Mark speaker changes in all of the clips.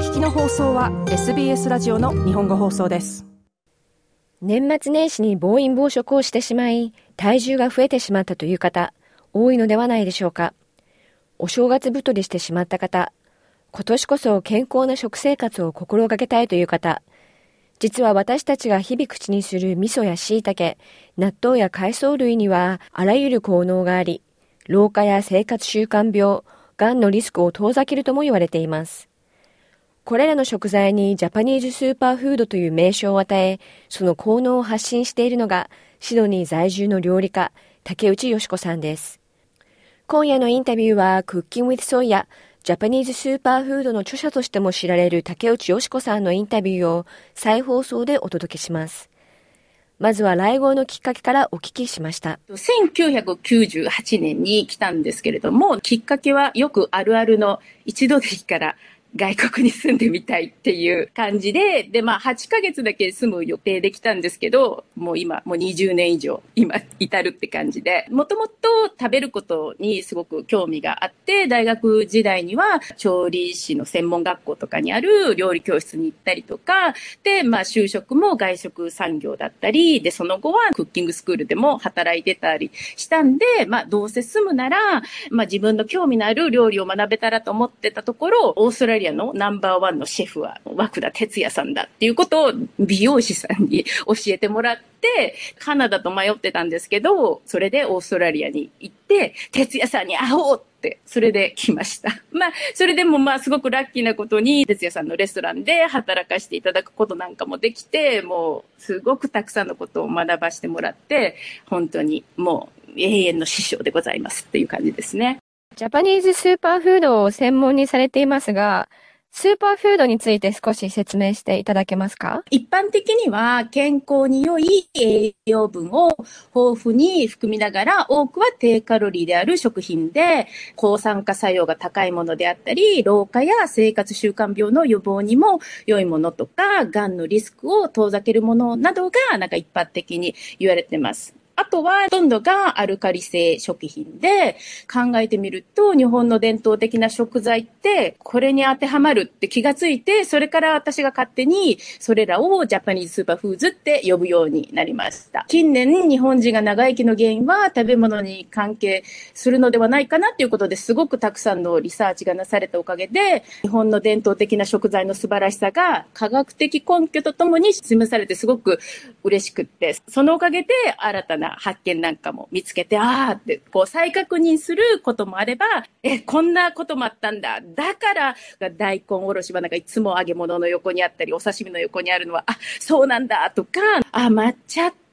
Speaker 1: 聞きの放送は SBS ラジオの日本語放送です
Speaker 2: 年末年始に暴飲暴食をしてしまい体重が増えてしまったという方多いのではないでしょうかお正月太りしてしまった方今年こそ健康な食生活を心がけたいという方実は私たちが日々口にする味噌や椎茸、納豆や海藻類にはあらゆる効能があり、老化や生活習慣病、がんのリスクを遠ざけるとも言われています。これらの食材に Japanese superfood という名称を与え、その効能を発信しているのが、シドニー在住の料理家、竹内よし子さんです。今夜のインタビューは、クッキングウィ h ソイヤ、ジャパニーズスーパーフードの著者としても知られる竹内よし子さんのインタビューを再放送でお届けします。まずは来豪のきっかけからお聞きしました。
Speaker 3: 1998年に来たんですけれども、きっかけはよくあるあるの一度でいいから外国に住んでみたいっていう感じで、で、まあ8ヶ月だけ住む予定できたんですけど、もう今、もう20年以上、今、至るって感じで、もともと食べることにすごく興味があって、大学時代には調理師の専門学校とかにある料理教室に行ったりとか、で、まあ就職も外食産業だったり、で、その後はクッキングスクールでも働いてたりしたんで、まあどうせ住むなら、まあ自分の興味のある料理を学べたらと思ってたところ、オーストラリアリアのナンバーワンのシェフは涌田哲也さんだっていうことを美容師さんに教えてもらって、カナダと迷ってたんですけど、それでオーストラリアに行って、哲也さんに会おうって、それで来ました。まあ、それでもまあ、すごくラッキーなことに、哲也さんのレストランで働かせていただくことなんかもできて、もう、すごくたくさんのことを学ばせてもらって、本当にもう、永遠の師匠でございますっていう感じですね。
Speaker 2: Japanese superfood を専門にされていますが、スーパーフードについて少し説明していただけますか？
Speaker 3: 一般的には健康に良い栄養分を豊富に含みながら多くは低カロリーである食品で抗酸化作用が高いものであったり老化や生活習慣病の予防にも良いものとかがんのリスクを遠ざけるものなどがなんか一般的に言われてます。あとは、ほとんどがアルカリ性食品で、考えてみると、日本の伝統的な食材って、これに当てはまるって気がついて、それから私が勝手に、それらを Japanese superfoods って呼ぶようになりました。近年、日本人が長生きの原因は、食べ物に関係するのではないかなっていうことですごくたくさんのリサーチがなされたおかげで、日本の伝統的な食材の素晴らしさが、科学的根拠とともに示されてすごく嬉しくって、そのおかげで新たな発見なんかも見つけて、ああって、こう再確認することもあれば、え、こんなこともあったんだ。だから、大根おろしはなんかいつも揚げ物の横にあったり、お刺身の横にあるのは、あ、そうなんだとか、あ、抹茶って、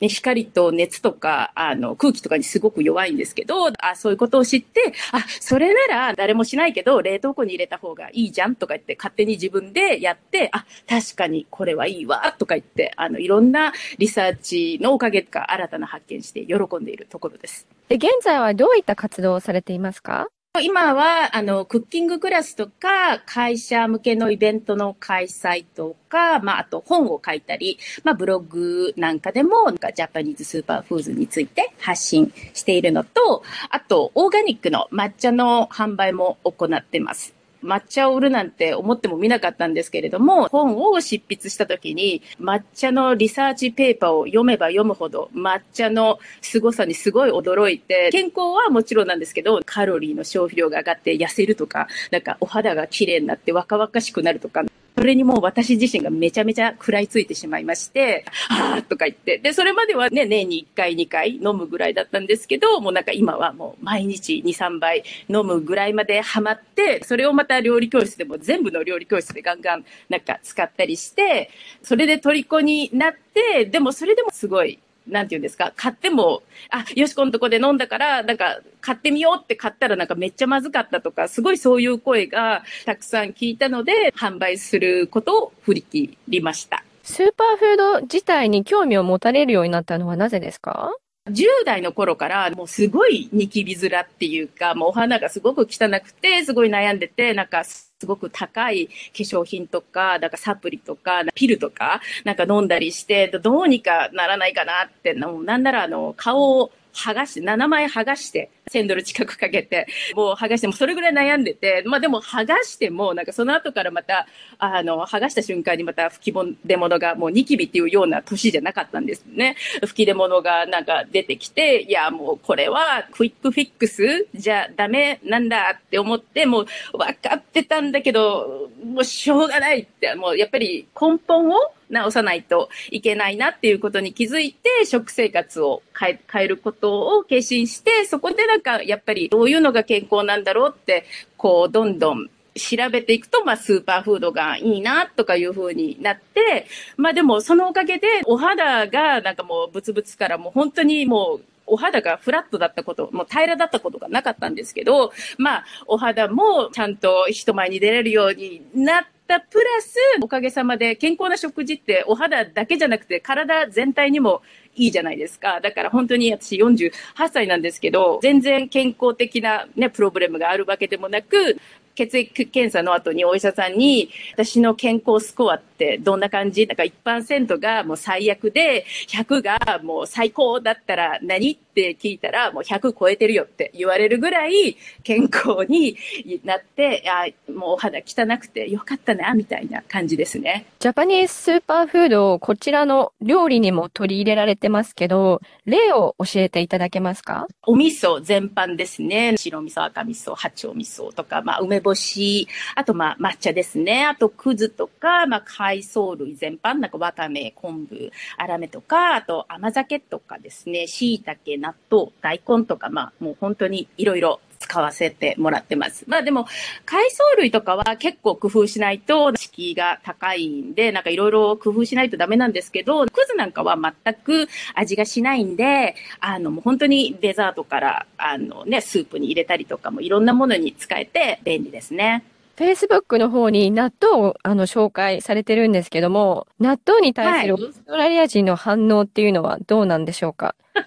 Speaker 3: 光と熱とか、あの、空気とかにすごく弱いんですけど、あ、そういうことを知って、あ、それなら誰もしないけど、冷凍庫に入れた方がいいじゃんとか言って、勝手に自分でやって、あ、確かにこれはいいわ、とか言って、あの、いろんなリサーチのおかげか、新たな発見して喜んでいるところです。
Speaker 2: で、現在はどういった活動をされていますか？
Speaker 3: 今は、あの、クッキングクラスとか、会社向けのイベントの開催とか、まあ、あと本を書いたり、まあ、ブログなんかでも、なんか Japanese superfoods について発信しているのと、あと、オーガニックの抹茶の販売も行ってます。抹茶を売るなんて思っても見なかったんですけれども、本を執筆した時に、抹茶の research paper を読めば読むほど、抹茶の凄さにすごい驚いて、健康はもちろんなんですけど、カロリーの消費量が上がって痩せるとか、なんかお肌が綺麗になって若々しくなるとか、それにもう私自身がめちゃめちゃ食らいついてしまいまして、はぁとか言って。で、それまではね、年に1回2回飲むぐらいだったんですけど、もうなんか今はもう毎日2、3杯飲むぐらいまでハマって、それをまた料理教室でも全部の料理教室でガンガンなんか使ったりして、それで虜になって、でもそれでもすごいなんて言うんですか、買っても、あ、よしこのとこで飲んだから、なんか、買ってみようって買ったらなんかめっちゃまずかったとか、すごいそういう声がたくさん聞いたので、販売することを振り切りました。
Speaker 2: スーパーフード自体に興味を持たれるようになったのはなぜですか？
Speaker 3: 10代の頃からもうすごいニキビ面っていうか、もうお花がすごく汚くて、すごい悩んでて、なんかすごく高い化粧品とか、なんかサプリとか、ピルとか、なんか飲んだりして、どうにかならないかなって、なんならあの、顔を剥がして、7枚剥がして、1000ドル近くかけて、もう剥がしてもそれぐらい悩んでて、まあでも剥がしても、なんかその後からまた、あの、剥がした瞬間にまた吹き出物がもうニキビっていうような年じゃなかったんですね。吹き出物がなんか出てきて、いやもうこれはクイックフィックスじゃダメなんだって思って、もう分かってたんだけど、もうしょうがないって、もうやっぱり根本を直さないといけないなっていうことに気づいて、食生活を変え変えることを決心して、そこでなんかやっぱりどういうのが健康なんだろうって、こうどんどん調べていくと、まあ、スーパーフードがいいな、とかいう風になって、まあでも、そのおかげで、お肌がなんかもう、ブツブツからもう本当にもう、お肌がフラットだったこと、もう平らだったことがなかったんですけど、まあ、お肌もちゃんと人前に出れるようになったプラス、おかげさまで健康な食事ってお肌だけじゃなくて体全体にもいいじゃないですか。だから本当に私48歳なんですけど、全然健康的なね、プロブレムがあるわけでもなく、血液検査の後にお医者さんに、私の健康スコアってどんな感じ？なんか1%がもう最悪で、100がもう最高だったら何？って聞いたら、もう100超えてるよって言われるぐらい健康になって、あもうお肌汚くてよかったな、みたいな感じですね。
Speaker 2: ジャパニーズスーパーフード、こちらの料理にも取り入れられてますけど、例を教えていただけますか？
Speaker 3: お味噌全般ですね。白味噌、赤味噌、八丁味噌とか、まあ、梅干し、あとまあ抹茶ですね。あとくずとか、まあ海藻類全般、なんかわかめ、昆布、あらめとか、あと甘酒とかですね、椎茸、納豆、大根とか、まあもう本当にいろいろ使わせてもらってます。まあでも、海藻類とかは結構工夫しないと、敷居が高いんで、なんかいろいろ工夫しないとダメなんですけど、クズなんかは全く味がしないんで、あの、もう本当にデザートから、あのね、スープに入れたりとかもいろんなものに使えて便利ですね。
Speaker 2: Facebook の方に納豆をあの紹介されてるんですけども、納豆に対するオーストラリア人の反応っていうのはどうなんでしょうか、はい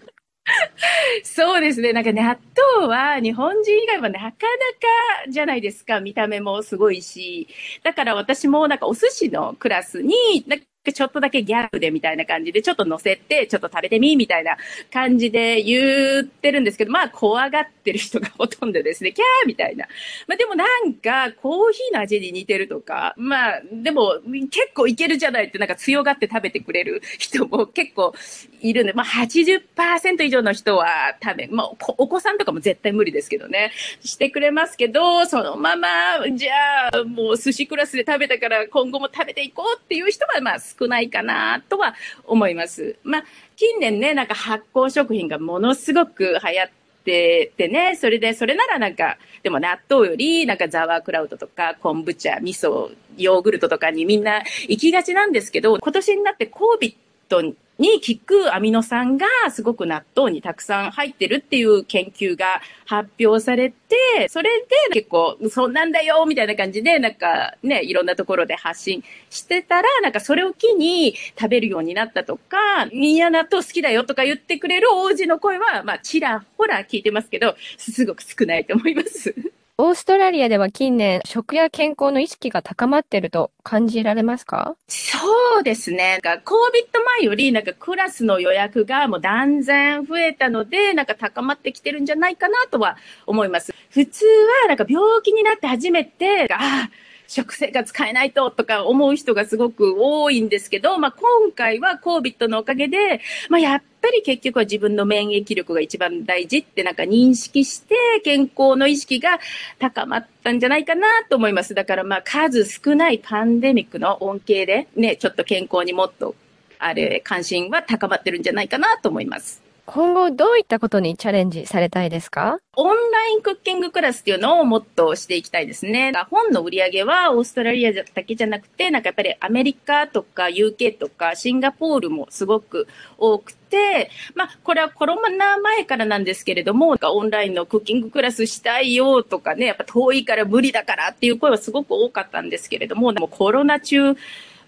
Speaker 3: そうですね。なんか納豆は日本人以外はなかなかじゃないですか。見た目もすごいし。だから私もなんかお寿司のクラスに、なんちょっとだけギャグでみたいな感じで、ちょっと乗せて、ちょっと食べてみみたいな感じで言ってるんですけど、まあ、怖がってる人がほとんどですね、キャーみたいな。まあ、でもなんか、コーヒーの味に似てるとか、まあ、でも、結構いけるじゃないって、なんか強がって食べてくれる人も結構いるんで、まあ、80%以上の人は食べ、まあ、お子さんとかも絶対無理ですけどね、してくれますけど、そのまま、じゃあ、もう寿司クラスで食べたから今後も食べていこうっていう人は、まあ、少少ないかなとは思います。まあ、近年ね、なんか発酵食品がものすごく流行っててね、それで、それならなんか、でも納豆より、なんかザワークラウトとか、昆布茶、味噌、ヨーグルトとかにみんな行きがちなんですけど、今年になってコービットに効くアミノ酸がすごく納豆にたくさん入ってるっていう研究が発表されて、それで結構、そんなんだよみたいな感じで、なんかね、いろんなところで発信してたら、なんかそれを機に食べるようになったとか、みんな納豆好きだよとか言ってくれる王子の声は、まあ、ちらほら聞いてますけど、すごく少ないと思います。
Speaker 2: オーストラリアでは近年、食や健康の意識が高まってると感じられますか？
Speaker 3: そうですね。なんか、COVID 前より、なんかクラスの予約がもう断然増えたので、なんか高まってきてるんじゃないかなとは思います。普通は、なんか病気になって初めて、ああ、食生活変えないととか思う人がすごく多いんですけど、まあ、今回は COVID のおかげで、まあ、やっぱり結局は自分の免疫力が一番大事ってなんか認識して健康の意識が高まったんじゃないかなと思います。だからまあ数少ないパンデミックの恩恵でね、ちょっと健康にもっとあれ関心は高まってるんじゃないかなと思います。
Speaker 2: 今後どういったことにチャレンジされたいですか？
Speaker 3: オンラインクッキングクラスっていうのをもっとしていきたいですね。本の売り上げはオーストラリアだけじゃなくて、なんかやっぱりアメリカとか UK とかシンガポールもすごく多くて、まあ、これはコロナ前からなんですけれども、オンラインのクッキングクラスしたいよとかね、やっぱ遠いから無理だからっていう声はすごく多かったんですけれども、でもコロナ中、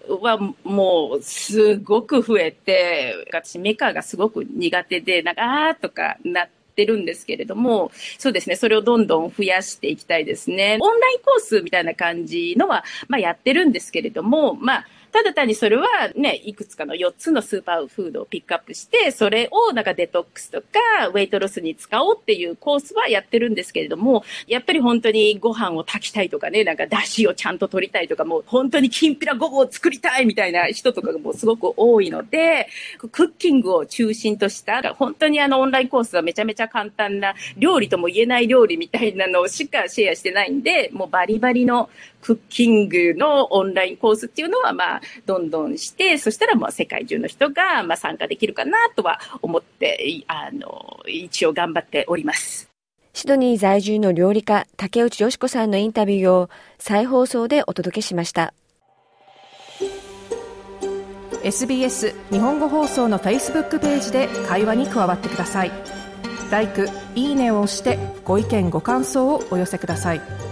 Speaker 3: はもうすごく増えて、私メカがすごく苦手で、なんか、あーとかなってるんですけれども、そうですね、それをどんどん増やしていきたいですね。オンラインコースみたいな感じのは、まあやってるんですけれども、まあ、ただ単にそれはね、いくつかの4つのスーパーフードをピックアップして、それをなんかデトックスとか、 weight loss に使おうっていうコースはやってるんですけれども、やっぱり本当にご飯を炊きたいとかね、なんか出汁をちゃんと取りたいとか、もう本当にきんぴらごぼうを作りたいみたいな人とかがもうすごく多いので、クッキングを中心とした、本当にあのオンラインコースはめちゃめちゃ簡単な料理とも言えない料理みたいなのしかシェアしてないんで、もうバリバリのクッキングのオンラインコースっていうのは、まあ、どんどんして、そしたらもう世界中の人が、まあ、参加できるかなとは思って、あの、一応頑張っております。
Speaker 2: シドニー在住の料理家、竹内よし子さんのインタビューを再放送でお届けしました。
Speaker 1: SBS 日本語放送の Facebook ページで会話に加わってください。「LIKE」「いいね」を押してご意見ご感想をお寄せください。